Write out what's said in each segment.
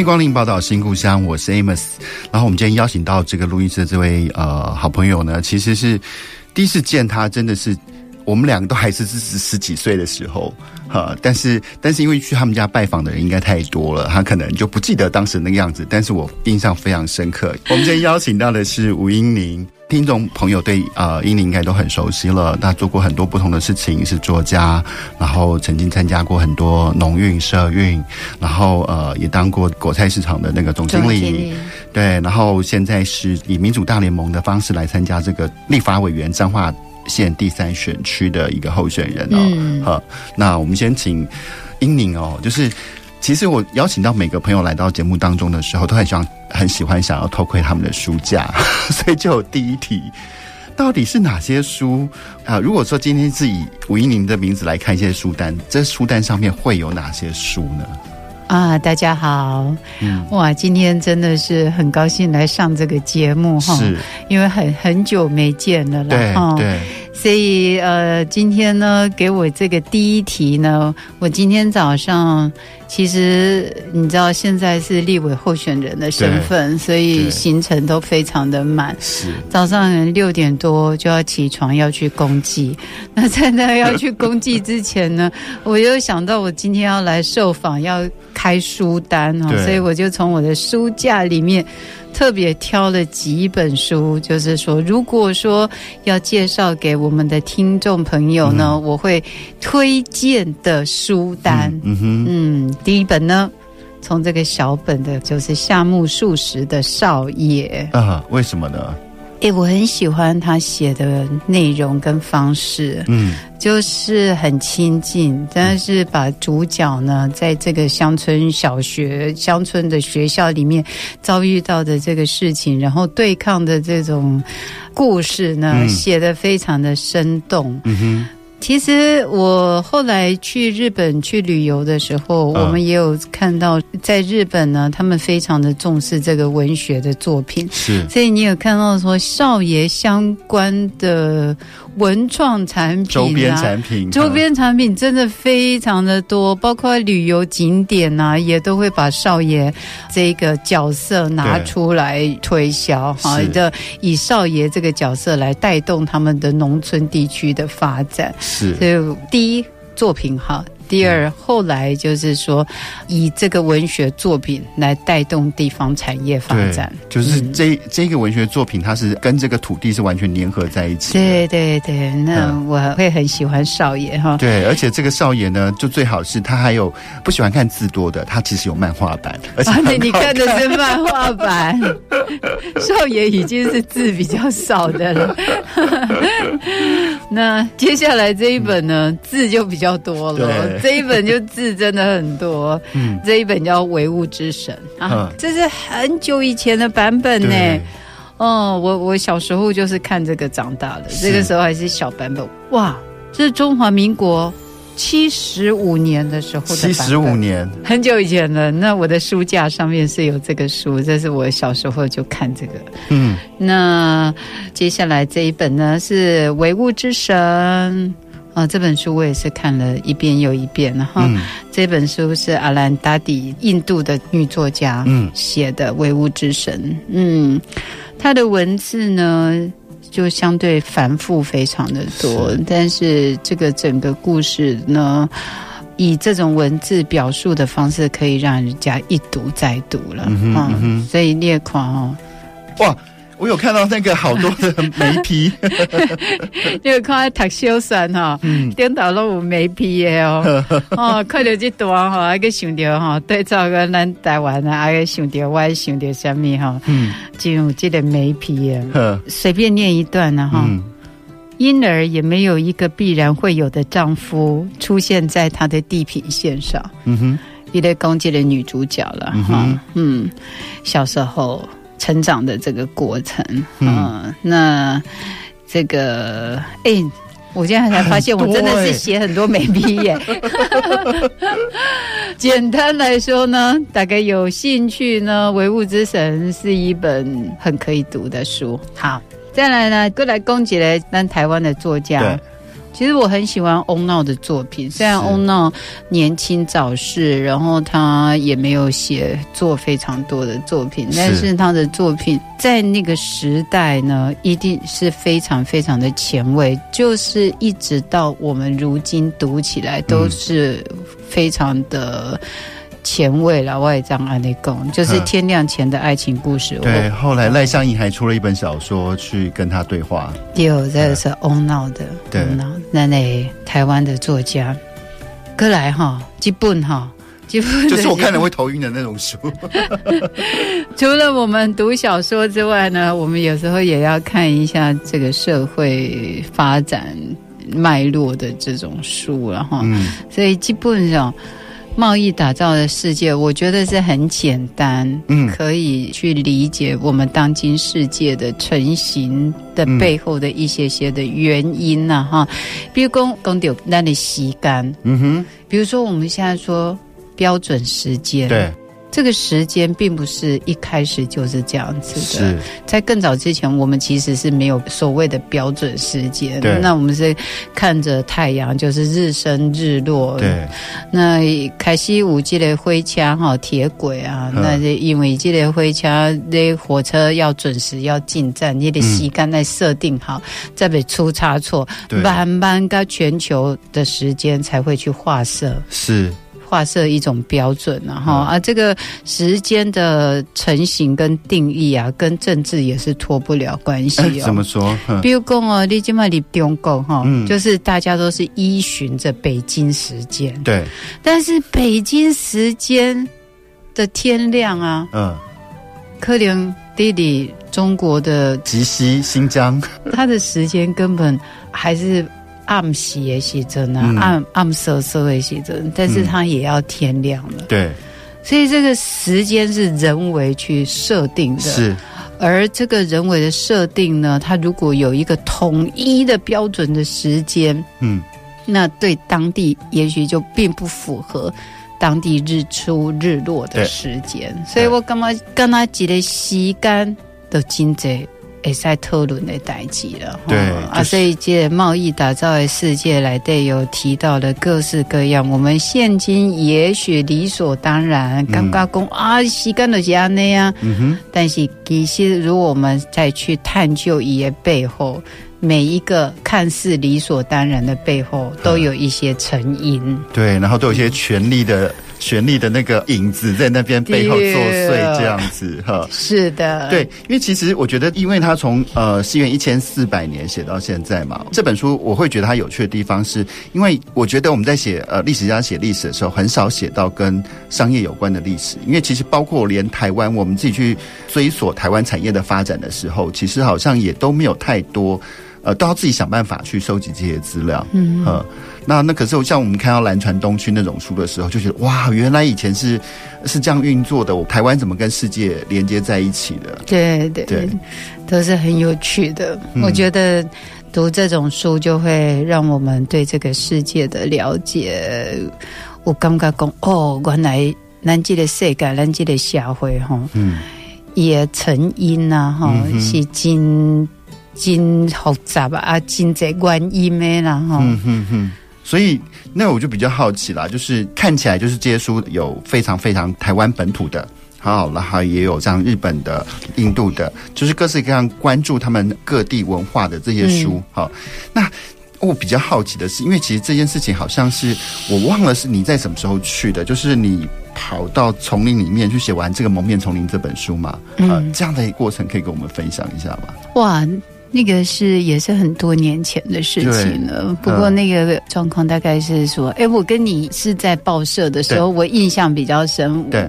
欢迎光临报道新故乡，我是 Amos。然后我们今天邀请到这个录音室的这位呃好朋友呢，其实是第一次见他，真的是我们两个都还是十十几岁的时候哈。但是但是因为去他们家拜访的人应该太多了，他可能就不记得当时那个样子。但是我印象非常深刻。我们今天邀请到的是吴英宁。听众朋友对呃英宁应该都很熟悉了，他做过很多不同的事情，是作家，然后曾经参加过很多农运社运，然后呃也当过果菜市场的那个总经理，经理对，然后现在是以民主大联盟的方式来参加这个立法委员彰化县第三选区的一个候选人哦。嗯，好，那我们先请英宁哦，就是。其实我邀请到每个朋友来到节目当中的时候，都很想很喜欢想要偷窥他们的书架，所以就有第一题，到底是哪些书啊？如果说今天是以吴英宁的名字来看一些书单，这书单上面会有哪些书呢？啊，大家好，嗯，哇，今天真的是很高兴来上这个节目哈，是，因为很很久没见了啦，对对。所以，呃，今天呢，给我这个第一题呢，我今天早上其实你知道，现在是立委候选人的身份，所以行程都非常的满。是早上六点多就要起床要去公祭。那在那要去公祭之前呢，我又想到我今天要来受访，要开书单哈，所以我就从我的书架里面。特别挑了几本书，就是说，如果说要介绍给我们的听众朋友呢，嗯、我会推荐的书单。嗯，嗯哼，嗯，第一本呢，从这个小本的，就是夏目漱石的《少爷》啊，为什么呢？诶，我很喜欢他写的内容跟方式，嗯，就是很亲近，但是把主角呢，在这个乡村小学、乡村的学校里面遭遇到的这个事情，然后对抗的这种故事呢，写得非常的生动，嗯哼。其实我后来去日本去旅游的时候，我们也有看到，在日本呢，他们非常的重视这个文学的作品，是，所以你有看到说少爷相关的文创产品、周边产品、周边产品真的非常的多，包括旅游景点呐，也都会把少爷这个角色拿出来推销，哈的，以少爷这个角色来带动他们的农村地区的发展。是，所以第一作品哈。第二，后来就是说，以这个文学作品来带动地方产业发展，就是这、嗯、这个文学作品，它是跟这个土地是完全粘合在一起。对对对，那我会很喜欢少爷哈。对，而且这个少爷呢，就最好是他还有不喜欢看字多的，他其实有漫画版，而且、啊、你看的是漫画版，少爷已经是字比较少的了。那接下来这一本呢，嗯、字就比较多了。这一本就字真的很多，嗯，这一本叫《唯物之神》啊，这是很久以前的版本呢。哦，我我小时候就是看这个长大的，这个时候还是小版本。哇，这是中华民国七十五年的时候七十五年，很久以前了。那我的书架上面是有这个书，这是我小时候就看这个。嗯，那接下来这一本呢是《唯物之神》。啊，这本书我也是看了一遍又一遍，然后这本书是阿兰达迪，印度的女作家写的《唯物之神》。嗯，她的文字呢就相对繁复非常的多，是但是这个整个故事呢，以这种文字表述的方式，可以让人家一读再读了。嗯，所以列狂哦，哇！我有看到那个好多的眉批，因 为看读小说哈，颠倒拢有眉批的哦，哦，看到这段哈，还个想到哈，对照个咱台湾啊，还个想到我想到什么哈，嗯，就有这个眉批啊，随便念一段呢哈，因而也没有一个必然会有的丈夫出现在她的地平线上，嗯哼，一类攻击的女主角了哈，嗯，小时候。成长的这个过程。嗯，呃、那这个哎。欸我现在才发现，我真的是写很多没毕业。简单来说呢，大概有兴趣呢，《唯物之神》是一本很可以读的书。好，再来呢，过来攻击了咱台湾的作家。其实我很喜欢翁闹的作品，虽然翁闹年轻早逝，然后他也没有写作非常多的作品，但是他的作品在那个时代呢，一定是非常非常的前卫，就是一直到我们如今读起来都是非常的。前卫了，我也这样安利讲，就是天亮前的爱情故事。对，后来赖香吟还出了一本小说去跟他对话。有，这个是翁闹的，对，那那台湾的作家，过来哈，基本哈，基本就是我看了会头晕的那种书。除了我们读小说之外呢，我们有时候也要看一下这个社会发展脉络的这种书了哈。嗯，所以基本上。贸易打造的世界，我觉得是很简单，嗯，可以去理解我们当今世界的成型的背后的一些些的原因呐，哈，比如讲讲到那里吸干，嗯哼，比如说我们现在说标准时间，对。这个时间并不是一开始就是这样子的，在更早之前，我们其实是没有所谓的标准时间。对，那我们是看着太阳，就是日升日落。对，那开西武记的灰枪哈，铁轨啊，那因为记得灰枪，那火车要准时要进站，你的时间来设定好，再别出差错，慢慢跟全球的时间才会去划设。是。划设一种标准，然后啊，这个时间的成型跟定义啊，跟政治也是脱不了关系哦。怎么说？比如讲哦，你今嘛你中国哈，就是大家都是依循着北京时间。对。但是北京时间的天亮啊，嗯，可能地理中国的极西新疆，它的时间根本还是。暗时的时阵呢，暗暗色色的时阵，但是它也要天亮了。对，所以这个时间是人为去设定的。是，而这个人为的设定呢，它如果有一个统一的标准的时间，嗯，那对当地也许就并不符合当地日出日落的时间。所以我干嘛跟他挤的时间的经济。也在讨论的代际了，对，啊，所以这贸易打造的世界来对有提到的各式各样，我们现今也许理所当然，刚刚讲啊，时间就是这样啊，嗯哼，但是其实如果我们再去探究伊的背后，每一个看似理所当然的背后，都有一些成因，对，然后都有一些权力的。权力的那个影子在那边背后作祟，这样子哈，是的，对，因为其实我觉得，因为他从呃西元一千四百年写到现在嘛，这本书我会觉得它有趣的地方，是因为我觉得我们在写呃历史家写历史的时候，很少写到跟商业有关的历史，因为其实包括连台湾，我们自己去追索台湾产业的发展的时候，其实好像也都没有太多。呃，都要自己想办法去收集这些资料。嗯，呃，那那可是像我们看到蓝船东区那种书的时候，就觉得哇，原来以前是是这样运作的。我台湾怎么跟世界连接在一起的？对对对，都是很有趣的。嗯，我觉得读这种书就会让我们对这个世界的了解。我刚刚讲哦，原来南极的世界，南极的社会哈，嗯，也成因呐哈，是真。真复杂啊，真这原因的啦哈。嗯嗯嗯，所以那我就比较好奇啦，就是看起来就是这些书有非常非常台湾本土的，好，然后也有像日本的、印度的，就是各式各样关注他们各地文化的这些书。好、嗯，那我比较好奇的是，因为其实这件事情好像是我忘了是你在什么时候去的，就是你跑到丛林里面去写完这个《蒙面丛林》这本书嘛？嗯、呃，这样的过程可以跟我们分享一下吗？哇！那个是也是很多年前的事情了，不过那个状况大概是说，哎，我跟你是在报社的时候，我印象比较深。对，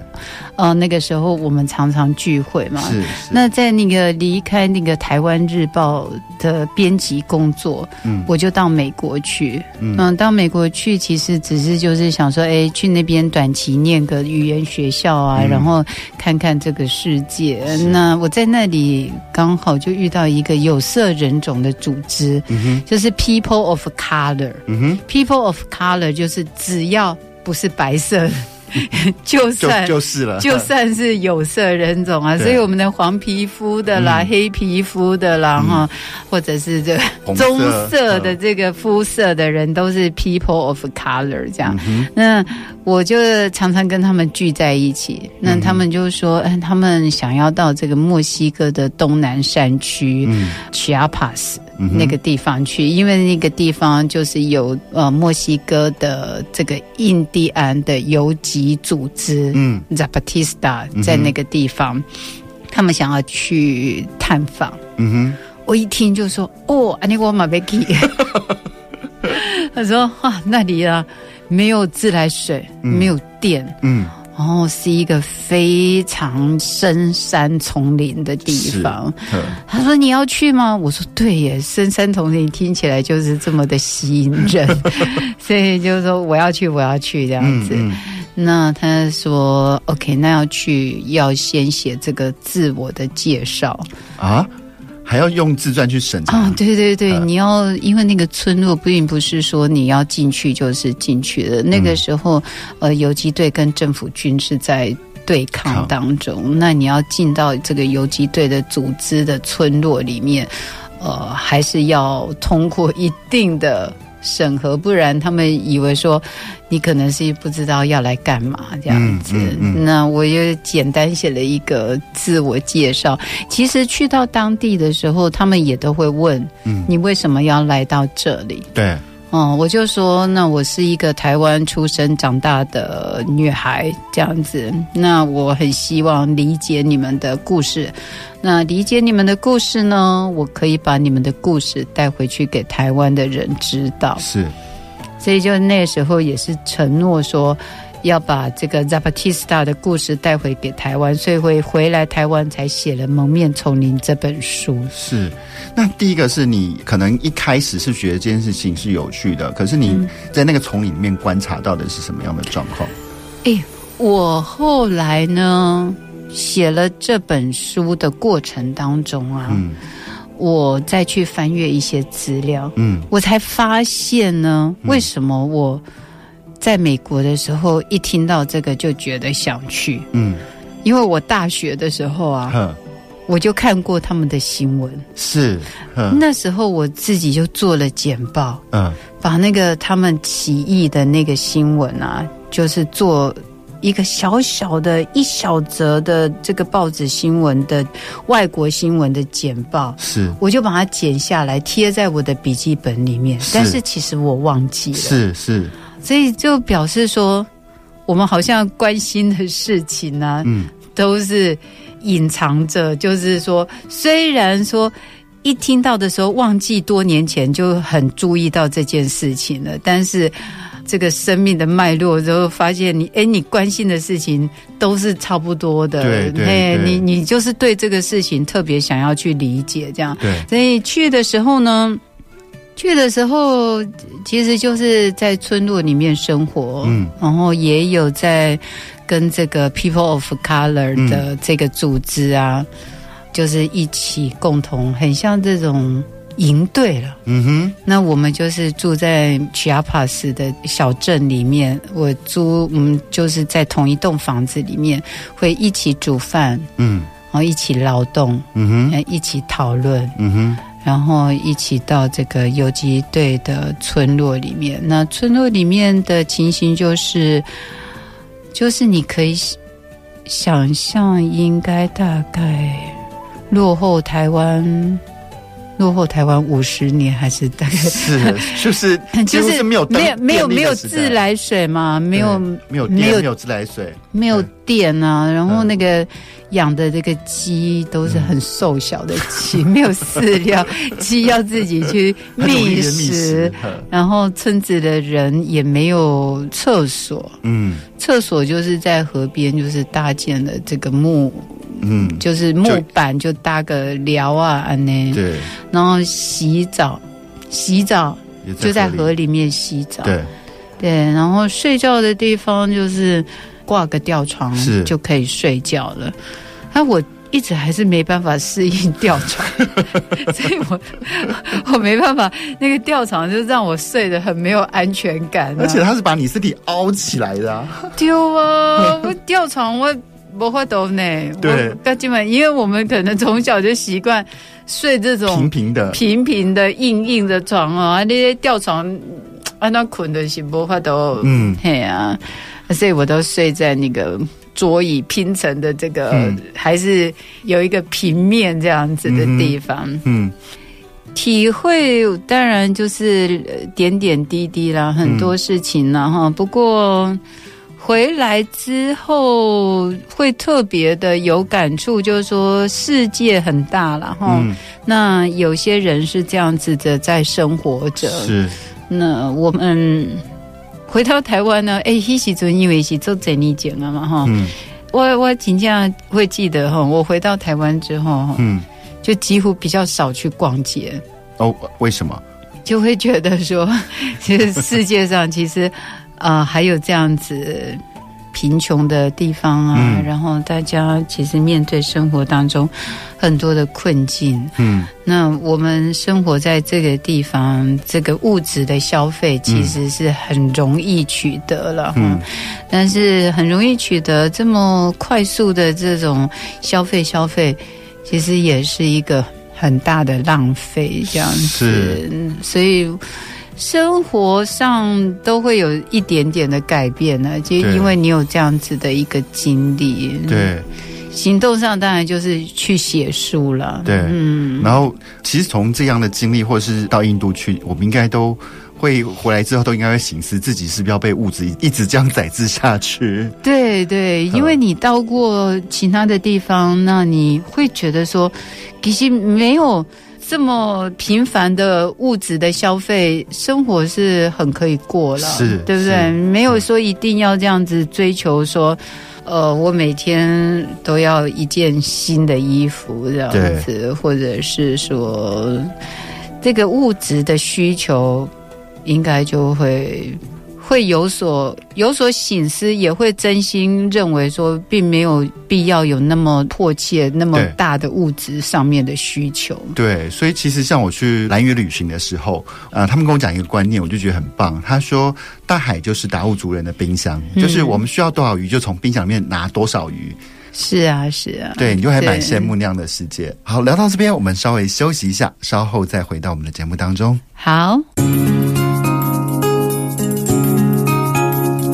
呃，那个时候我们常常聚会嘛。是。是那在那个离开那个台湾日报的编辑工作，嗯，我就到美国去。嗯，嗯，到美国去其实只是就是想说，哎，去那边短期念个语言学校啊，嗯、然后看看这个世界。那我在那里刚好就遇到一个有色人种的组织，嗯哼，就是 People of Color，嗯哼，People of Color 就是只要不是白色。就算就，就是了，就算是有色人种啊，所以我们的黄皮肤的啦、嗯、黑皮肤的啦，哈、嗯，或者是这个棕色的这个肤色的人，都是 people of color 这样。嗯、那我就常常跟他们聚在一起，那他们就说，嗯，他们想要到这个墨西哥的东南山区，Chiapas。嗯那个地方去，因为那个地方就是有呃墨西哥的这个印第安的游击组织，嗯，Zapatista 在那个地方，嗯、他们想要去探访。嗯哼，我一听就说哦，安尼我马贝基。他说哇，那里啊没有自来水，嗯、没有电，嗯。然后是一个非常深山丛林的地方。他说：“你要去吗？”我说：“对耶，深山丛林听起来就是这么的吸引人，所以就是说我要去，我要去这样子。嗯嗯”那他说：“OK，那要去要先写这个自我的介绍啊。”还要用自传去审查啊？对对对，你要因为那个村落并不是说你要进去就是进去的。那个时候，呃，游击队跟政府军是在对抗当中。那你要进到这个游击队的组织的村落里面，呃，还是要通过一定的。审核，不然他们以为说你可能是不知道要来干嘛这样子。嗯嗯嗯、那我又简单写了一个自我介绍。其实去到当地的时候，他们也都会问，嗯，你为什么要来到这里？对。哦，我就说，那我是一个台湾出生长大的女孩，这样子。那我很希望理解你们的故事。那理解你们的故事呢，我可以把你们的故事带回去给台湾的人知道。是，所以就那时候也是承诺说。要把这个 Zapatista 的故事带回给台湾，所以会回来台湾才写了《蒙面丛林》这本书。是，那第一个是你可能一开始是觉得这件事情是有趣的，可是你在那个丛林里面观察到的是什么样的状况？哎、欸，我后来呢写了这本书的过程当中啊，嗯、我再去翻阅一些资料，嗯，我才发现呢，为什么我。在美国的时候，一听到这个就觉得想去。嗯，因为我大学的时候啊，我就看过他们的新闻。是，那时候我自己就做了简报。嗯，把那个他们起义的那个新闻啊，就是做一个小小的一小则的这个报纸新闻的外国新闻的简报。是，我就把它剪下来贴在我的笔记本里面。是但是其实我忘记了。是是。是所以就表示说，我们好像关心的事情呢、啊，嗯，都是隐藏着。就是说，虽然说一听到的时候忘记多年前就很注意到这件事情了，但是这个生命的脉络之后，发现你哎，你关心的事情都是差不多的。对对对，你你就是对这个事情特别想要去理解这样。对，所以去的时候呢。去的时候，其实就是在村落里面生活，嗯，然后也有在跟这个 People of Color 的这个组织啊，嗯、就是一起共同，很像这种营队了，嗯哼。那我们就是住在 Chiapas 的小镇里面，我租，我们就是在同一栋房子里面，会一起煮饭，嗯，然后一起劳动，嗯哼，一起讨论，嗯哼。然后一起到这个游击队的村落里面，那村落里面的情形就是，就是你可以想象，应该大概落后台湾落后台湾五十年，还是大概是 就是就是没有没有没有没有自来水嘛，没有没有没有没有自来水，没有电啊，然后那个养的这个鸡都是很瘦小的鸡，没有饲料，鸡要自己去觅食，然后村子的人也没有厕所，嗯，厕所就是在河边，就是搭建了这个木。嗯，就是木板就搭个寮啊，安呢。对。然后洗澡，洗澡就在河里面洗澡。对。对，然后睡觉的地方就是挂个吊床，就可以睡觉了。那我一直还是没办法适应吊床，所以我我没办法，那个吊床就让我睡得很没有安全感。而且它是把你身体凹起来的啊。丢啊！我吊床我。不会抖呢，对，我基本因为我们可能从小就习惯睡这种平平的、平平的、硬硬的床啊，那些吊床啊那捆的是不会抖，嗯，嘿啊，所以我都睡在那个桌椅拼成的这个，嗯、还是有一个平面这样子的地方，嗯，嗯，体会当然就是点点滴滴啦，很多事情啦哈，嗯、不过。回来之后会特别的有感触，就是说世界很大了哈。嗯、那有些人是这样子的在生活着。是。那我们回到台湾呢？哎，那时候因为是做整理检了嘛哈。嗯。我我请假会记得哈，我回到台湾之后，嗯，就几乎比较少去逛街。哦，为什么？就会觉得说，其 实世界上其实。啊、呃，还有这样子贫穷的地方啊，嗯、然后大家其实面对生活当中很多的困境。嗯，那我们生活在这个地方，这个物质的消费其实是很容易取得了。嗯，但是很容易取得这么快速的这种消费，消费其实也是一个很大的浪费。这样子，是所以。生活上都会有一点点的改变呢，就因为你有这样子的一个经历。对，行动上当然就是去写书了。对，嗯。然后，其实从这样的经历，或者是到印度去，我们应该都会回来之后，都应该会醒思自己是不是要被物质一直这样宰制下去。对对，因为你到过其他的地方，那你会觉得说，其实没有。这么频繁的物质的消费，生活是很可以过了，是，对不对？没有说一定要这样子追求说，呃，我每天都要一件新的衣服这样子，或者是说，这个物质的需求应该就会。会有所有所醒思，也会真心认为说，并没有必要有那么迫切、那么大的物质上面的需求。对，所以其实像我去蓝屿旅行的时候，呃，他们跟我讲一个观念，我就觉得很棒。他说，大海就是达悟族人的冰箱，嗯、就是我们需要多少鱼，就从冰箱里面拿多少鱼。是啊，是啊，对，你就还蛮羡慕那样的世界。好，聊到这边，我们稍微休息一下，稍后再回到我们的节目当中。好。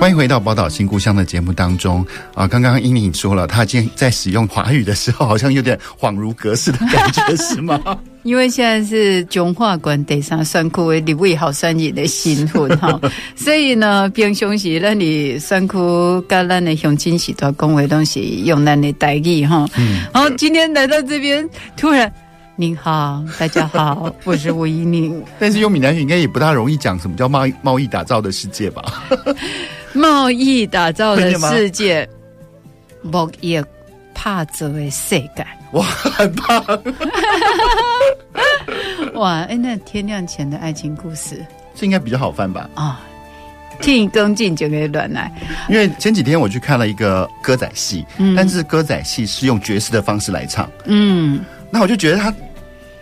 欢迎回到《宝岛新故乡》的节目当中啊！刚刚英玲说了，她今天在使用华语的时候，好像有点恍如隔世的感觉，是吗？因为现在是中华关地上山区的立委候选人的新婚哈，所以呢，平常时咱的山区跟咱的乡亲时都讲话东西用咱的代语哈。嗯。然后今天来到这边，突然，您好，大家好，我是吴音玲。但是用闽南语应该也不大容易讲什么叫贸易贸易打造的世界吧？贸易打造的世界，贸易拍造的世界，哇，很棒！哇，哎，那天亮前的爱情故事，这应该比较好翻吧？啊，听更进就可以乱来。因为前几天我去看了一个歌仔戏，嗯，但是歌仔戏是用爵士的方式来唱，嗯，那我就觉得他。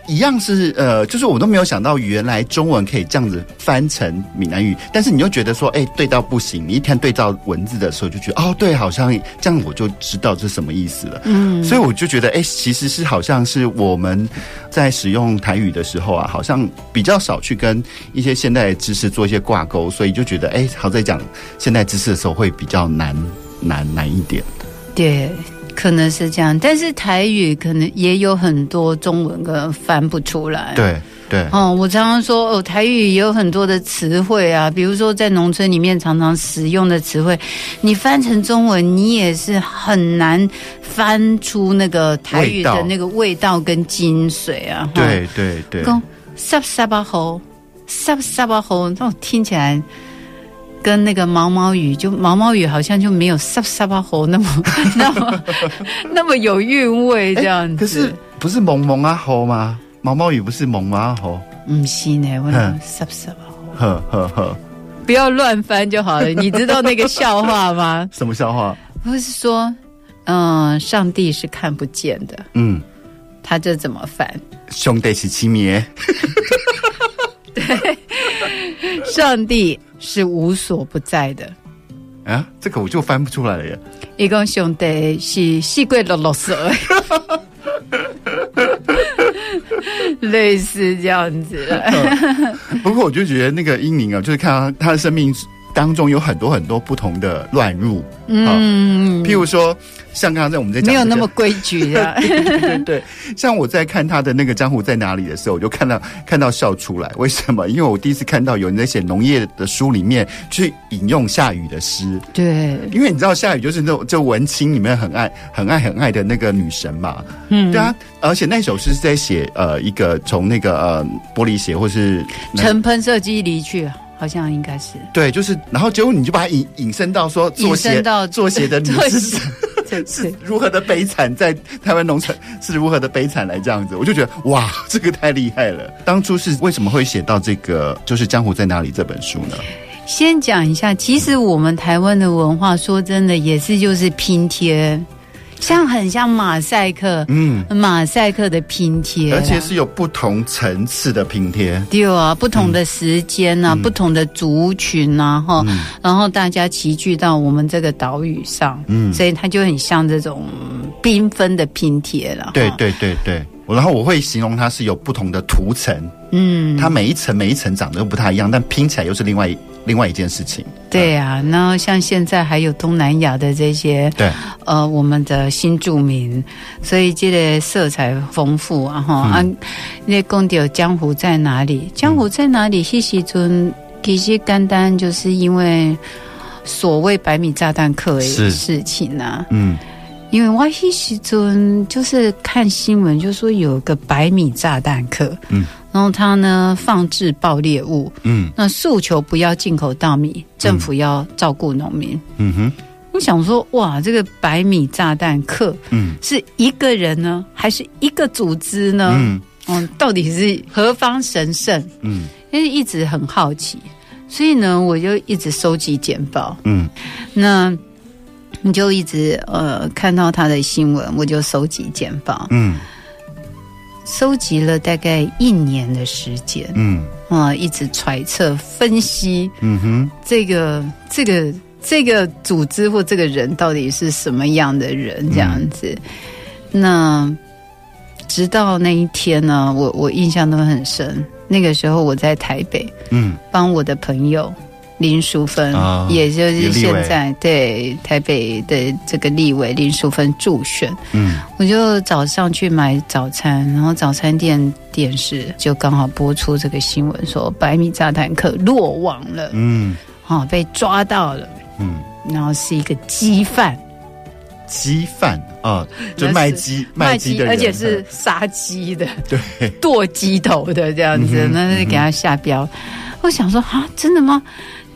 一样是呃，就是我都没有想到原来中文可以这样子翻成闽南语，但是你又觉得说，哎，对到不行。你一天对照文字的时候，就觉得哦，对，好像这样我就知道这是什么意思了。嗯，所以我就觉得，哎，其实是好像是我们在使用台语的时候啊，好像比较少去跟一些现代知识做一些挂钩，所以就觉得，哎，好在讲现代知识的时候会比较难难难一点。对。可能是这样，但是台语可能也有很多中文可能翻不出来。对对，哦、嗯，我常常说哦，台语也有很多的词汇啊，比如说在农村里面常常使用的词汇，你翻成中文，你也是很难翻出那个台语的那个味道跟精髓啊。对对对，讲沙沙巴吼，沙沙巴吼，那种听起来。跟那个毛毛雨，就毛毛雨好像就没有沙沙巴猴那么 那么那么有韵味这样子。可是不是萌萌啊猴吗？毛毛雨不是萌吗猴？嗯，是呢，我沙沙巴猴。呵呵呵，不要乱翻就好了。你知道那个笑话吗？什么笑话？不是说，嗯，上帝是看不见的。嗯，他这怎么翻？兄弟是亲灭。对，上帝。是无所不在的啊！这个我就翻不出来了呀。一共兄弟是四鬼六六色，类似这样子。不过我就觉得那个英宁啊，就是看他他的生命当中有很多很多不同的乱入。嗯，譬如说。像刚刚在我们在讲、这个、没有那么规矩的，对对对对。像我在看他的那个江湖在哪里的时候，我就看到看到笑出来。为什么？因为我第一次看到有人在写农业的书里面去引用夏雨的诗。对，因为你知道夏雨就是那种就文青里面很爱很爱很爱的那个女神嘛。嗯，对啊。而且那首诗是在写呃一个从那个呃玻璃鞋或是乘喷射机离去，好像应该是。对，就是然后结果你就把它引引申到说做鞋到做鞋的女士。是如何的悲惨，在台湾农村 是如何的悲惨来这样子，我就觉得哇，这个太厉害了。当初是为什么会写到这个，就是《江湖在哪里》这本书呢？先讲一下，其实我们台湾的文化，说真的，也是就是拼贴。像很像马赛克，嗯，马赛克的拼贴，而且是有不同层次的拼贴，对啊，不同的时间啊，嗯、不同的族群啊，哈、嗯，然后大家齐聚到我们这个岛屿上，嗯，所以它就很像这种缤纷的拼贴了。对对对对，然后我会形容它是有不同的涂层，嗯，它每一层每一层长得又不太一样，但拼起来又是另外一。另外一件事情，对啊，然后像现在还有东南亚的这些，对，呃，我们的新住民，所以这个色彩丰富啊哈。啊，那讲到江湖在哪里？江湖在哪里？其实其实单单就是因为所谓百米炸弹客的事情啊，嗯，因为我那时阵就是看新闻，就说有个百米炸弹客，嗯。然后他呢，放置爆裂物，嗯，那诉求不要进口稻米，政府要照顾农民，嗯哼。我想说，哇，这个百米炸弹客，嗯，是一个人呢，还是一个组织呢？嗯，嗯，到底是何方神圣？嗯，因为一直很好奇，所以呢，我就一直收集简报，嗯，那你就一直呃看到他的新闻，我就收集简报，嗯。收集了大概一年的时间，嗯，啊，一直揣测分析，嗯哼，这个这个这个组织或这个人到底是什么样的人这样子。嗯、那直到那一天呢，我我印象都很深。那个时候我在台北，嗯，帮我的朋友。林淑芬，哦、也就是现在对台北的这个立委林淑芬助选，嗯，我就早上去买早餐，然后早餐店电视就刚好播出这个新闻，说百米炸弹客落网了，嗯，啊、哦，被抓到了，嗯，然后是一个鸡贩，鸡贩啊，就卖鸡卖鸡的，而且是杀鸡的，对，剁鸡头的这样子，嗯、那是给他下标。嗯、我想说啊，真的吗？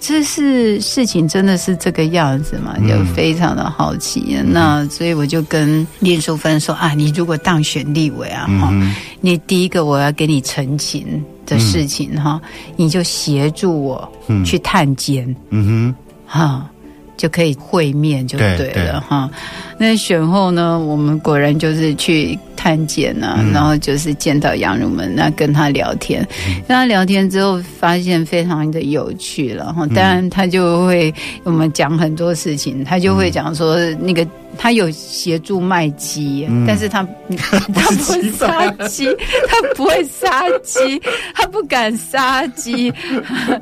这是事情真的是这个样子吗？就非常的好奇。嗯、那所以我就跟练淑芬说啊，你如果当选立委啊，哈、嗯，你第一个我要给你澄清的事情哈，嗯、你就协助我去探监，嗯哼，哈，就可以会面就对了哈。那选后呢，我们果然就是去。探监啊，嗯、然后就是见到杨儒门，那跟他聊天，嗯、跟他聊天之后发现非常的有趣，然后当然他就会我们讲很多事情，他就会讲说那个他有协助卖鸡，嗯、但是他 他不杀鸡，他不会杀鸡，他不敢杀鸡，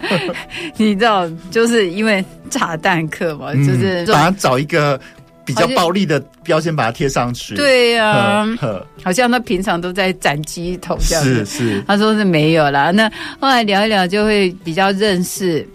你知道，就是因为炸弹客嘛，嗯、就是把他找一个。比较暴力的标签，把它贴上去。对呀、啊，好像他平常都在斩鸡头这样子。是是，他说是没有啦。那后来聊一聊，就会比较认识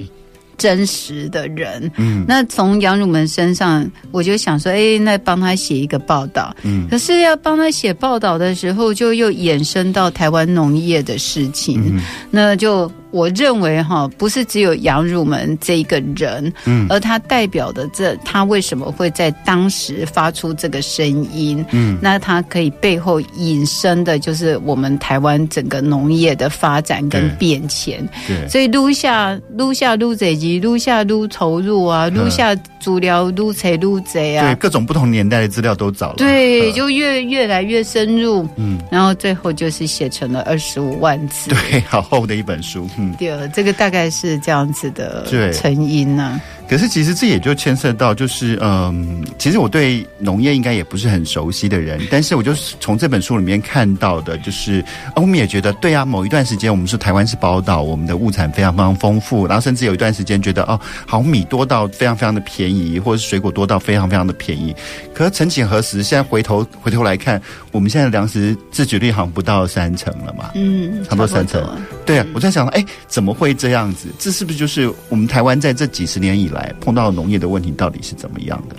真实的人。嗯，那从杨汝门身上，我就想说，哎，那帮他写一个报道。嗯，可是要帮他写报道的时候，就又衍生到台湾农业的事情。嗯，那就。我认为哈，不是只有杨汝门这一个人，嗯，而他代表的这他为什么会在当时发出这个声音，嗯，那他可以背后引申的就是我们台湾整个农业的发展跟变迁，对，所以录下录下录这集，录下录投入啊，录下足疗录谁录贼啊，对，各种不同年代的资料都找了，对，就越越来越深入，嗯，然后最后就是写成了二十五万字，对，好厚的一本书，嗯。对，这个大概是这样子的成因呢、啊。可是其实这也就牵涉到，就是嗯，其实我对农业应该也不是很熟悉的人，但是我就是从这本书里面看到的，就是我们也觉得对啊，某一段时间我们说台湾是宝岛，我们的物产非常非常丰富，然后甚至有一段时间觉得哦，好米多到非常非常的便宜，或者是水果多到非常非常的便宜。可是曾几何时，现在回头回头来看，我们现在的粮食自给率好像不到三成了嘛？嗯，差不多三成。对啊，我在想，哎，怎么会这样子？这是不是就是我们台湾在这几十年以来？来碰到农业的问题到底是怎么样的？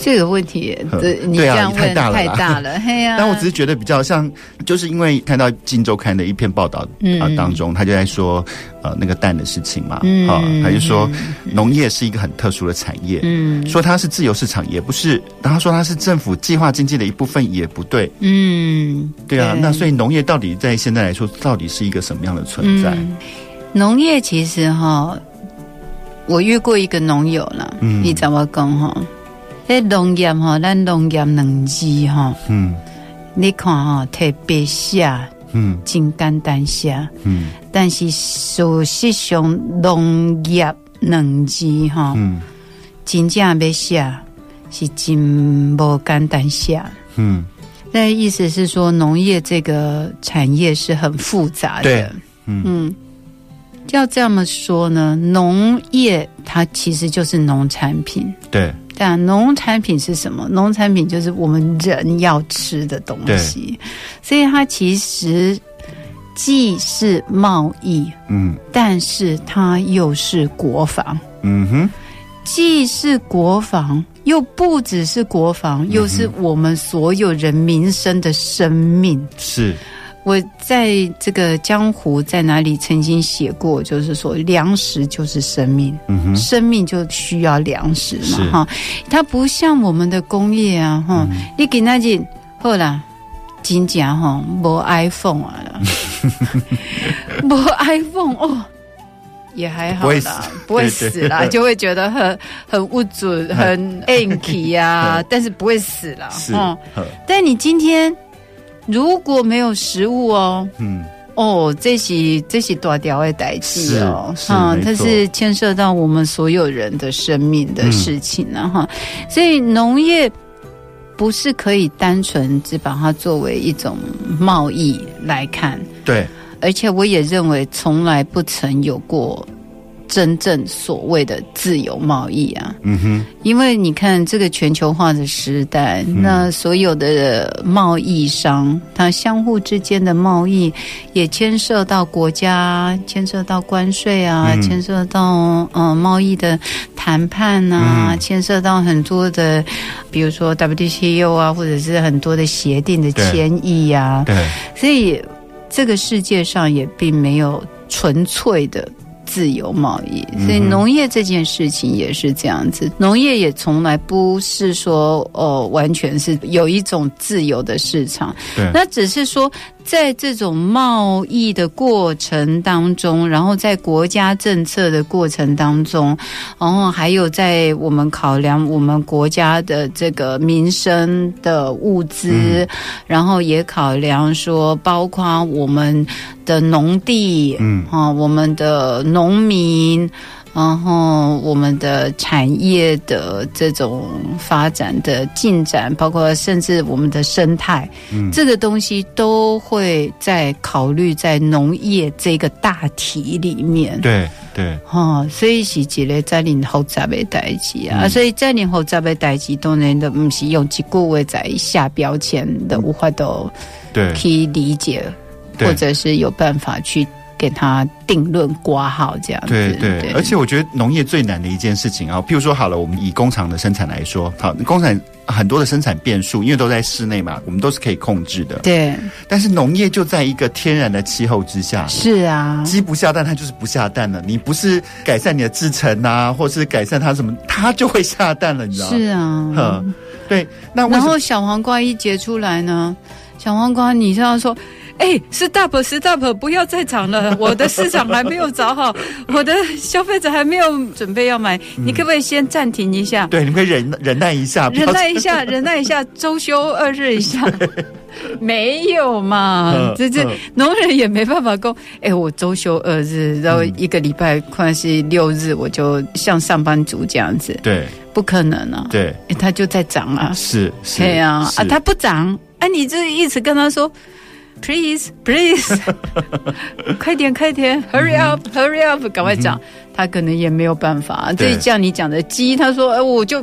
这个问题，对，你这样问太大了，太大了，嘿呀！但我只是觉得比较像，就是因为看到《金周刊》的一篇报道啊当中，他就在说呃那个蛋的事情嘛，啊，他就说农业是一个很特殊的产业，嗯，说它是自由市场也不是，然后说它是政府计划经济的一部分也不对，嗯，对啊，那所以农业到底在现在来说，到底是一个什么样的存在？农业其实哈。我遇过一个农友了，嗯、你怎么讲哈？在农业哈，咱农业两字哈，嗯，你看哈，特别写，嗯，真简单写，嗯，但是事实上农业两字哈，嗯，真正要写是真不简单写，嗯，那意思是说农业这个产业是很复杂的，嗯。嗯要这么说呢，农业它其实就是农产品。对，但农产品是什么？农产品就是我们人要吃的东西。对所以它其实既是贸易，嗯，但是它又是国防。嗯哼，既是国防，又不只是国防，嗯、又是我们所有人民生的生命。是。我在这个江湖在哪里曾经写过，就是说粮食就是生命，生命就需要粮食嘛，哈，它不像我们的工业啊，哈、嗯，你给那件后来金甲哈，没 iPhone 啊，没 iPhone 哦，也还好啦，不会死，啦，就会觉得很很物准，很 anky 啊，但是不会死啦，是，嗯，但你今天。如果没有食物哦，嗯，哦，这是这是大条的代志哦，哈，它是牵涉到我们所有人的生命的事情呢，哈，嗯，所以农业不是可以单纯只把它作为一种贸易来看，对，而且我也认为从来不曾有过。真正所谓的自由贸易啊，嗯哼，因为你看这个全球化的时代，嗯、那所有的贸易商，它相互之间的贸易也牵涉到国家，牵涉到关税啊，嗯、牵涉到嗯贸易的谈判啊，嗯、牵涉到很多的，比如说 WTO 啊，或者是很多的协定的签议啊，对，对，所以这个世界上也并没有纯粹的。自由贸易，所以农业这件事情也是这样子。农业也从来不是说哦，完全是有一种自由的市场，对，那只是说。在这种贸易的过程当中，然后在国家政策的过程当中，然后还有在我们考量我们国家的这个民生的物资，嗯、然后也考量说，包括我们的农地，嗯，啊，我们的农民。然后我们的产业的这种发展的进展，包括甚至我们的生态，嗯，这个东西都会在考虑在农业这个大题里面。对对，哈、哦，所以是一个在林后杂的代志啊，所以在林后杂的代志，当然都不是用一句话在下标签的，无法都对可以理解，或者是有办法去。给他定论挂号这样子，对对，对，而且我觉得农业最难的一件事情啊，譬如说好了，我们以工厂的生产来说，好，工厂很多的生产变数，因为都在室内嘛，我们都是可以控制的。对，但是农业就在一个天然的气候之下，是啊，鸡不下蛋，它就是不下蛋了。你不是改善你的制程啊，或是改善它什么，它就会下蛋了，你知道吗？是啊，嗯，对。那然后小黄瓜一结出来呢，小黄瓜你这样说。哎，stop stop，不要再涨了！我的市场还没有找好，我的消费者还没有准备要买，嗯、你可不可以先暂停一下？对，你可以忍忍耐一下，忍耐一下，忍耐一下，周休二日一下，没有嘛？这这农人也没办法够，哎，我周休二日，然后一个礼拜快是六日，我就像上班族这样子，对，不可能啊！对，他就在涨啊，是，对啊，啊，他不涨，哎，你就一直跟他说。Please, please，快点，快点，Hurry up, hurry up，赶快讲，他可能也没有办法。这像你讲的鸡，他说，哎，我就。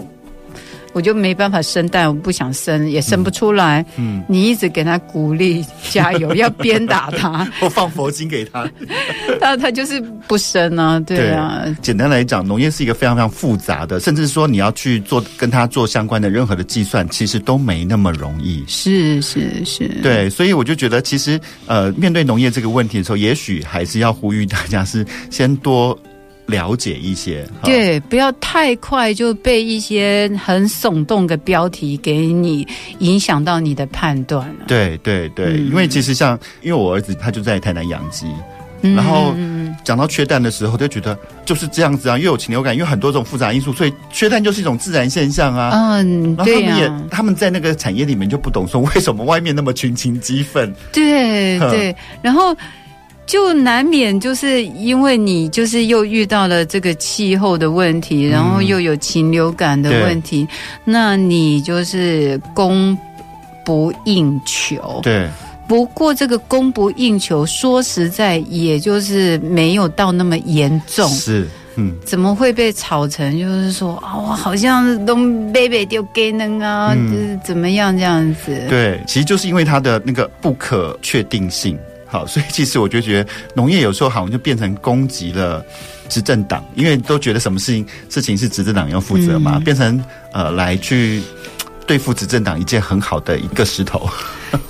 我就没办法生蛋，我不想生，也生不出来。嗯，嗯，你一直给他鼓励加油，要鞭打他，我放佛经给他，他他就是不生啊。对啊，对，简单来讲，农业是一个非常非常复杂的，甚至说你要去做跟他做相关的任何的计算，其实都没那么容易。是是是，对，所以我就觉得，其实呃，面对农业这个问题的时候，也许还是要呼吁大家是先多。了解一些，对，不要太快就被一些很耸动的标题给你影响到你的判断了。对对对，嗯，因为其实像，因为我儿子他就在台南养鸡，嗯，然后讲到缺蛋的时候，就觉得就是这样子啊，又有禽流感，因为很多种复杂因素，所以缺蛋就是一种自然现象啊。嗯，对啊，然后他们也他们在那个产业里面就不懂说为什么外面那么群情激愤。对对，然后。就难免就是因为你就是又遇到了这个气候的问题，然后又有禽流感的问题，嗯、那你就是供不应求。对，不过这个供不应求，说实在，也就是没有到那么严重。是，嗯，怎么会被炒成就是说啊，我好像都被被丢给人啊，嗯、就是怎么样这样子？对，其实就是因为它的那个不可确定性。好，所以其实我就觉得农业有时候好像就变成攻击了执政党，因为都觉得什么事情事情是执政党要负责嘛，嗯、变成呃来去对付执政党一件很好的一个石头。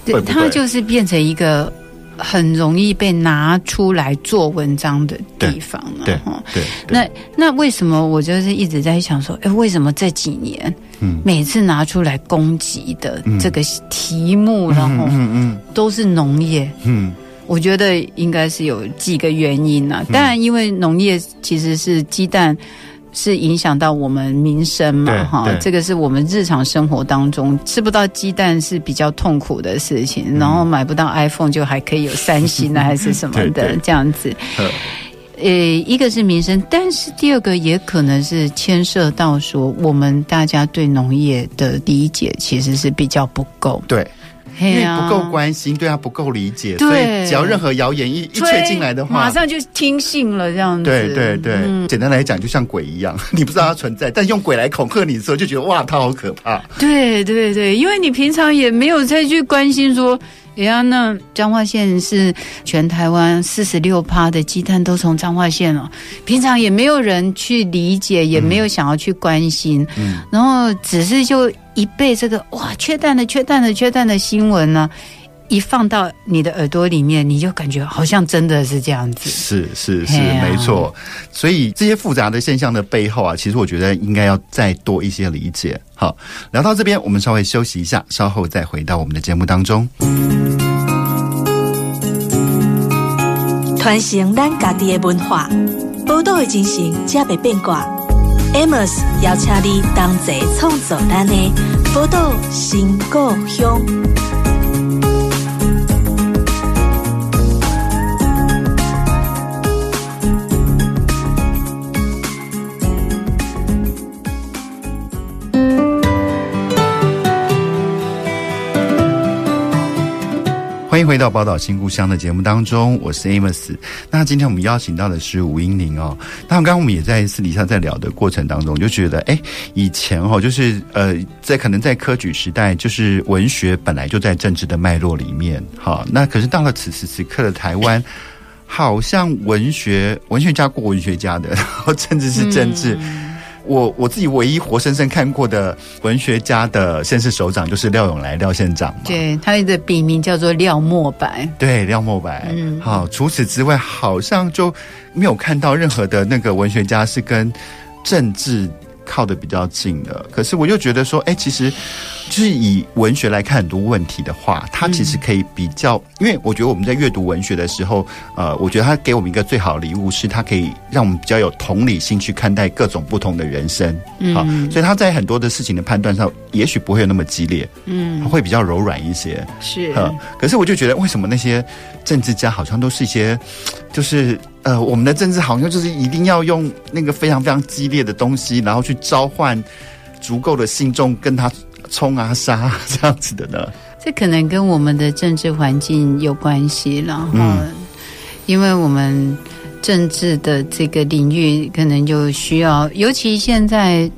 对？它就是变成一个很容易被拿出来做文章的地方了。对，对，对，那那为什么我就是一直在想说，哎，为什么这几年嗯每次拿出来攻击的这个题目，嗯、然后嗯嗯都是农业嗯。嗯我觉得应该是有几个原因啊。当然，因为农业其实是鸡蛋是影响到我们民生嘛，哈，这个是我们日常生活当中吃不到鸡蛋是比较痛苦的事情，嗯、然后买不到 iPhone 就还可以有三星啊，还是什么的 这样子。呃，一个是民生，但是第二个也可能是牵涉到说我们大家对农业的理解其实是比较不够。对。因为不够关心，对他不够理解，所以只要任何谣言一一吹进来的话，马上就听信了这样子。对对对，嗯、简单来讲，就像鬼一样，你不知道它存在，但用鬼来恐吓你的时候，就觉得哇，它好可怕。对对对，因为你平常也没有再去关心说。哎呀，那彰化县是全台湾四十六趴的鸡蛋都从彰化县了。平常也没有人去理解，也没有想要去关心，嗯，然后只是就一被这个哇缺蛋的缺蛋的缺蛋的新闻呢，一放到你的耳朵里面，你就感觉好像真的是这样子。是是是，啊、没错。所以这些复杂的现象的背后啊，其实我觉得应该要再多一些理解。好，聊到这边，我们稍微休息一下，稍后再回到我们的节目当中。传承咱家己的文化，宝岛的精神，才袂变卦。Amos 邀请你同齐创造咱的宝岛新故乡。欢迎回到《宝岛新故乡》的节目当中，我是 Amos。那今天我们邀请到的是吴英宁哦。那刚刚我们也在私底下在聊的过程当中，就觉得，哎，以前哦，就是呃，在可能在科举时代，就是文学本来就在政治的脉络里面，好，那可是到了此时此刻的台湾，好像文学文学家过文学家的，然后政治是政治。嗯我我自己唯一活生生看过的文学家的县市首长就是廖永来廖县长嘛，对，他的笔名叫做廖墨白，对，廖墨白，嗯，好，除此之外好像就没有看到任何的那个文学家是跟政治。靠得比较近的，可是我又觉得说，哎、欸，其实就是以文学来看很多问题的话，它其实可以比较，因为我觉得我们在阅读文学的时候，呃，我觉得它给我们一个最好的礼物是，它可以让我们比较有同理心去看待各种不同的人生，嗯好，所以他在很多的事情的判断上，也许不会有那么激烈，嗯，会比较柔软一些，是，可是我就觉得，为什么那些政治家好像都是一些，就是。呃，我们的政治好像就是一定要用那个非常非常激烈的东西，然后去召唤足够的信众跟他冲啊杀这样子的呢？这可能跟我们的政治环境有关系了，嗯，因为我们政治的这个领域可能就需要，尤其现在。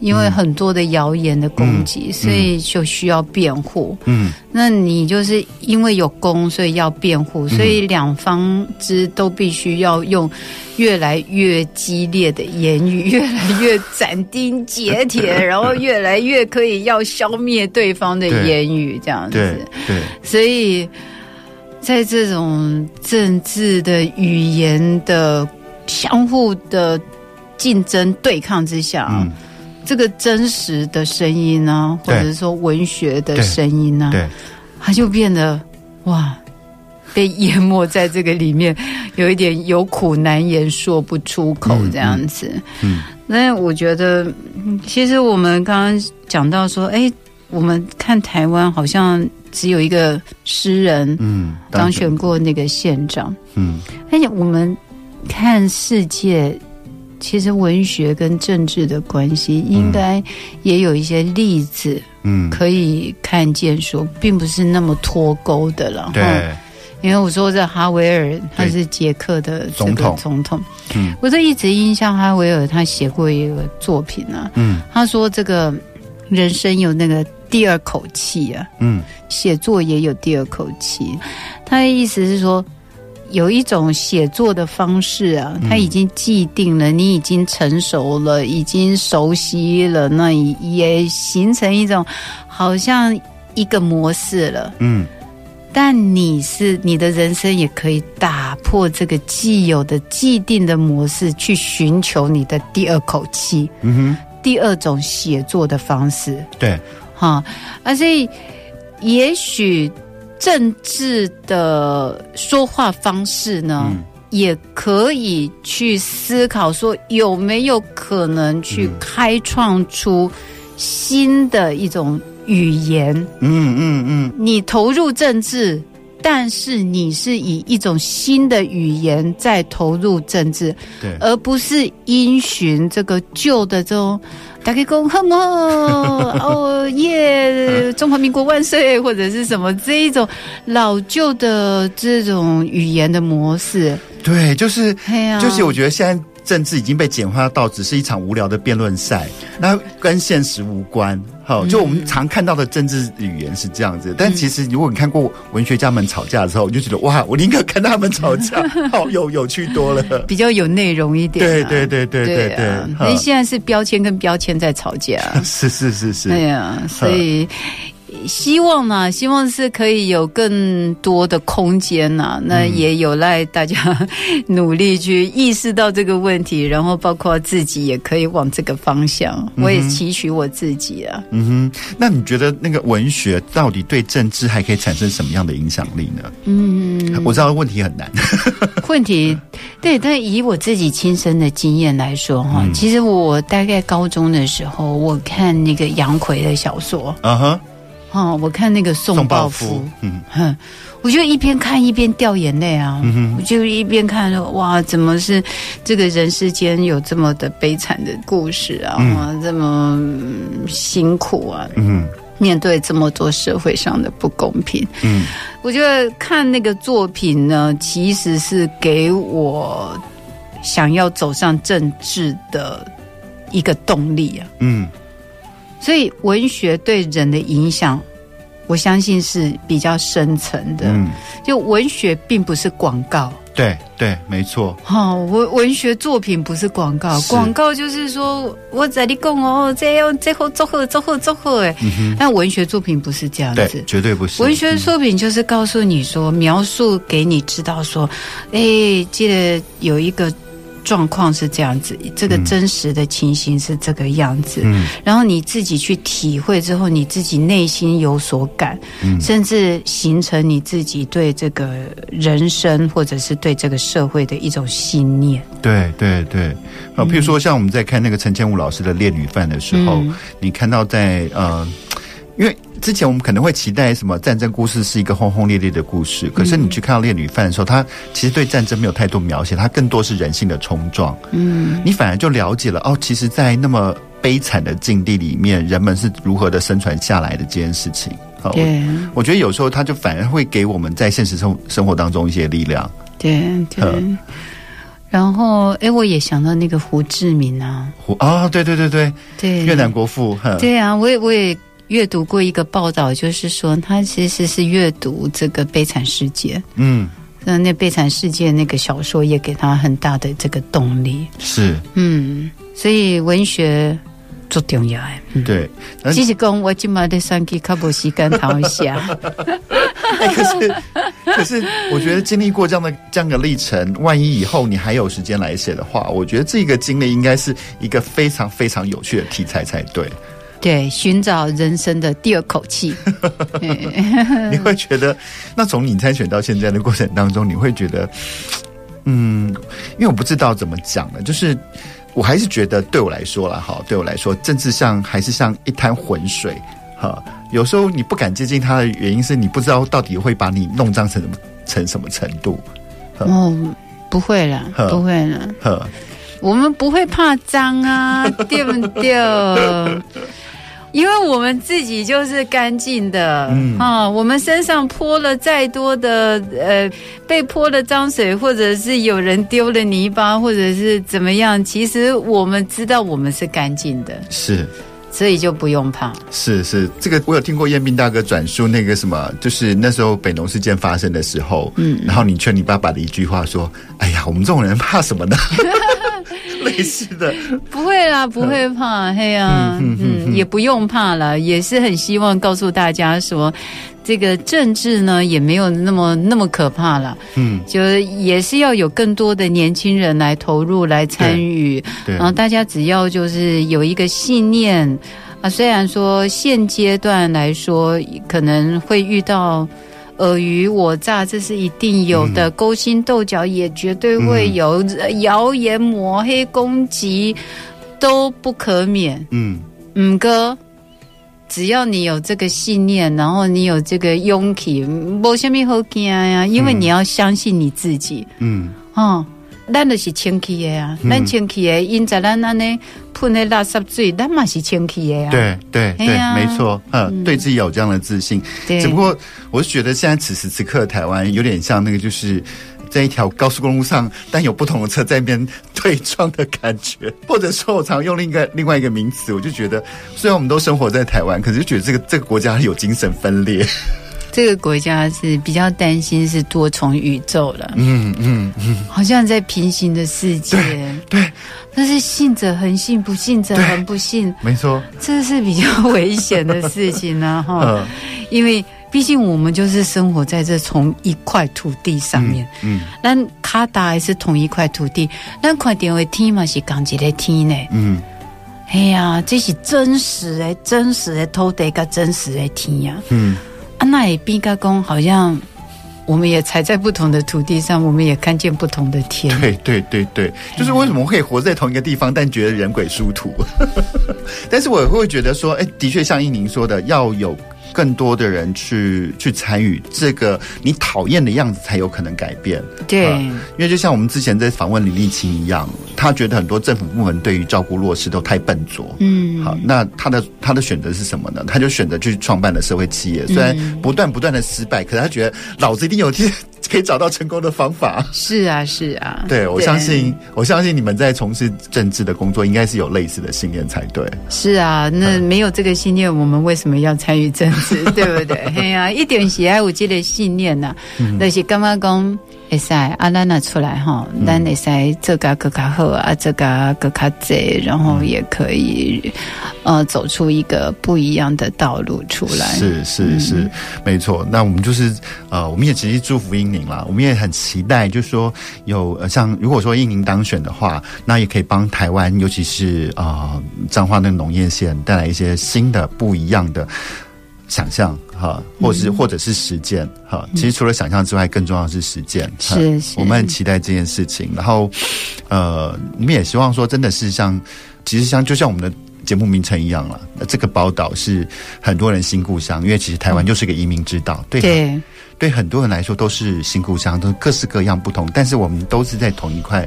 因为很多的谣言的攻击，嗯、所以就需要辩护。嗯，那你就是因为有功，所以要辩护，所以两方之都必须要用越来越激烈的言语，越来越斩钉截铁，然后越来越可以要消灭对方的言语，这样子。对，对，所以在这种政治的语言的相互的竞争对抗之下，嗯这个真实的声音呢，或者是说文学的声音呢，对，它就变得哇，被淹没在这个里面，有一点有苦难言说不出口这样子。嗯，那我觉得，其实我们刚刚讲到说，哎，我们看台湾好像只有一个诗人，嗯，当选。过那个县长，嗯，而且我们看世界。其实文学跟政治的关系，应该也有一些例子，嗯，可以看见说，并不是那么脱钩的了。对，因为我说这哈维尔他是捷克的这个总统，总统，嗯，我这一直印象哈维尔他写过一个作品啊，嗯，他说这个人生有那个第二口气啊，嗯，写作也有第二口气，他的意思是说。有一种写作的方式啊，它已经既定了，你已经成熟了，已经熟悉了，那也形成一种好像一个模式了。嗯，但你是你的人生也可以打破这个既有的既定的模式，去寻求你的第二口气。嗯哼，第二种写作的方式。对，哈，而且也许。政治的说话方式呢，嗯、也可以去思考说有没有可能去开创出新的一种语言。嗯嗯嗯，你投入政治，但是你是以一种新的语言在投入政治，对，而不是因循这个旧的这种。大家讲哼 哦哦耶！中华民国万岁，或者是什么这一种老旧的这种语言的模式，对，就是，就是我觉得现在。政治已经被简化到只是一场无聊的辩论赛，那跟现实无关。好，就我们常看到的政治语言是这样子，但其实如果你看过文学家们吵架的时候，我就觉得哇，我宁可看他们吵架，好有有趣多了，比较有内容一点。对对对对对对，那现在是标签跟标签在吵架，是是是是，对呀，所以。希望呢，希望是可以有更多的空间呐。那也有赖大家努力去意识到这个问题，然后包括自己也可以往这个方向。我也期许我自己啊。嗯哼，那你觉得那个文学到底对政治还可以产生什么样的影响力呢？嗯，我知道问题很难。问题对，但以我自己亲身的经验来说哈，嗯、其实我大概高中的时候，我看那个杨奎的小说，嗯哼。哦，我看那个宋抱夫，嗯。哼，我就一边看一边掉眼泪啊，嗯、我就一边看说哇，怎么是这个人世间有这么的悲惨的故事啊，嗯、这么辛苦啊，嗯，面对这么多社会上的不公平，嗯，我觉得看那个作品呢，其实是给我想要走上政治的一个动力啊，嗯。所以文学对人的影响，我相信是比较深层的。嗯，就文学并不是广告。对对，没错。好，文文学作品不是广告，广告就是说我在你讲哦，这样最后祝贺祝贺祝贺哎。嗯哼。但文学作品不是这样子，绝对不是。文学作品就是告诉你说，描述给你知道说，哎，记得有一个。状况是这样子，这个真实的情形是这个样子，嗯，然后你自己去体会之后，你自己内心有所感，嗯，甚至形成你自己对这个人生或者是对这个社会的一种信念。对对对，啊，譬如说像我们在看那个陈千武老师的《恋女犯》的时候，嗯，你看到在呃，因为。之前我们可能会期待什么战争故事是一个轰轰烈烈的故事，可是你去看到《烈女犯》的时候，他其实对战争没有太多描写，他更多是人性的冲撞。嗯，你反而就了解了哦，其实，在那么悲惨的境地里面，人们是如何的生存下来的这件事情。对，我觉得有时候他就反而会给我们在现实生生活当中一些力量。对对。然后，哎，我也想到那个胡志明啊，胡啊，对对对对对，越南国父。对啊，我也我也。阅读过一个报道，就是说他其实是阅读这个《悲惨世界》。嗯，那那《悲惨世界》那个小说也给他很大的这个动力。是，嗯，所以文学最重要哎。对，其实讲我今嘛的三 K 卡布西干唐下。可是，可是，我觉得经历过这样的这样的历程，万一以后你还有时间来写的话，我觉得这个经历应该是一个非常非常有趣的题材才对。对，寻找人生的第二口气。你会觉得，那从你参选到现在的过程当中，你会觉得，嗯，因为我不知道怎么讲了，就是我还是觉得，对我来说了哈，对我来说，政治上还是像一滩浑水哈。有时候你不敢接近他的原因是你不知道到底会把你弄脏成什么成什么程度。哦，不会了，不会了。呵我们不会怕脏啊，对不对？因为我们自己就是干净的，嗯啊，我们身上泼了再多的呃，被泼了脏水，或者是有人丢了泥巴，或者是怎么样，其实我们知道我们是干净的，是，所以就不用怕。是是，这个我有听过彦斌大哥转述那个什么，就是那时候北农事件发生的时候，嗯，然后你劝你爸爸的一句话说：“哎呀，我们这种人怕什么呢？” 类似的，不会啦，不会怕，嘿呀，嗯，也不用怕了，也是很希望告诉大家说，这个政治呢也没有那么那么可怕了，嗯，就也是要有更多的年轻人来投入来参与，对，然后大家只要就是有一个信念啊，虽然说现阶段来说可能会遇到。尔虞我诈，这是一定有的；勾心斗角也绝对会有；谣言抹黑攻击都不可免。嗯，五哥，只要你有这个信念，然后你有这个勇气，没什么好惊呀，因为你要相信你自己。嗯，哦。咱就是清气的啊，咱清气的，因在咱安尼喷的垃圾水，咱嘛是清气的啊。对对对，没错，嗯，对自己有这样的自信。只不过，我是觉得现在此时此刻的台湾有点像那个，就是在一条高速公路上，但有不同的车在那边对撞的感觉。或者说，我常用另一个 另外一个名词，我就觉得，虽然我们都生活在台湾，可是就觉得这个这个国家有精神分裂。这个国家是比较担心是多重宇宙了。嗯嗯嗯，好像在平行的世界。对。对但是信者恒信，不信者恒不信。没错，这是比较危险的事情呢，哈。嗯。因为毕竟我们就是生活在这同一块土地上面。嗯。那卡达还是同一块土地，那块点为天嘛是钢铁的天呢。嗯。哎呀，这是真实的，真实的土地跟真实的天呀。嗯。啊，那也比较讲好像。我们也踩在不同的土地上，我们也看见不同的天。对对对对，就是为什么可以活在同一个地方，但觉得人鬼殊途。但是我会觉得说，哎，的确像一宁说的，要有。更多的人去去参与这个，你讨厌的样子才有可能改变。对，呃，因为就像我们之前在访问李立清一样，他觉得很多政府部门对于照顾弱势都太笨拙。嗯，好，那他的他的选择是什么呢？他就选择去创办了社会企业，虽然不断不断的失败，可是他觉得老子一定有一天。可以找到成功的方法。是啊，是啊。对，我相信，我相信你们在从事政治的工作，应该是有类似的信念才对。是啊，那没有这个信念，我们为什么要参与政治？对不对？哎呀、啊，一点喜爱我这的信念呐、啊，那些干嘛讲？会使啊，咱拿出来哈，咱会使这个更加好啊，这个更加济，然后也可以呃走出一个不一样的道路出来。是是是，嗯、没错。那我们就是呃，我们也直接祝福英宁啦，我们也很期待，就是说有呃，像如果说英宁当选的话，那也可以帮台湾，尤其是啊彰化那个农业县带来一些新的不一样的想象。哈，或是或者是实践哈，其实除了想象之外，更重要的是实践。是，是，我们很期待这件事情。然后，呃，我们也希望说，真的是像，其实像就像我们的节目名称一样了。这个宝岛是很多人新故乡，因为其实台湾就是个移民之岛，嗯、对对，对很多人来说都是新故乡，都是各式各样不同，但是我们都是在同一块。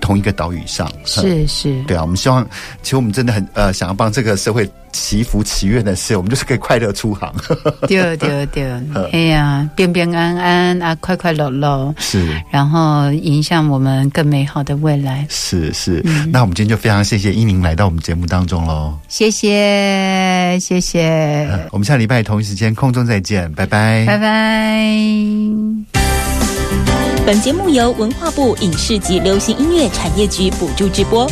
同一个岛屿上，是是，对啊，我们希望，其实我们真的很呃，想要帮这个社会祈福祈愿的事，我们就是可以快乐出航。对对对，哎呀，平平安安啊，快快乐乐。是，然后迎向我们更美好的未来。是是，嗯、那我们今天就非常谢谢英宁来到我们节目当中喽。谢谢谢谢、呃，我们下礼拜同一时间空中再见，拜拜。拜拜。本节目由文化部影视及流行音乐产业局补助直播。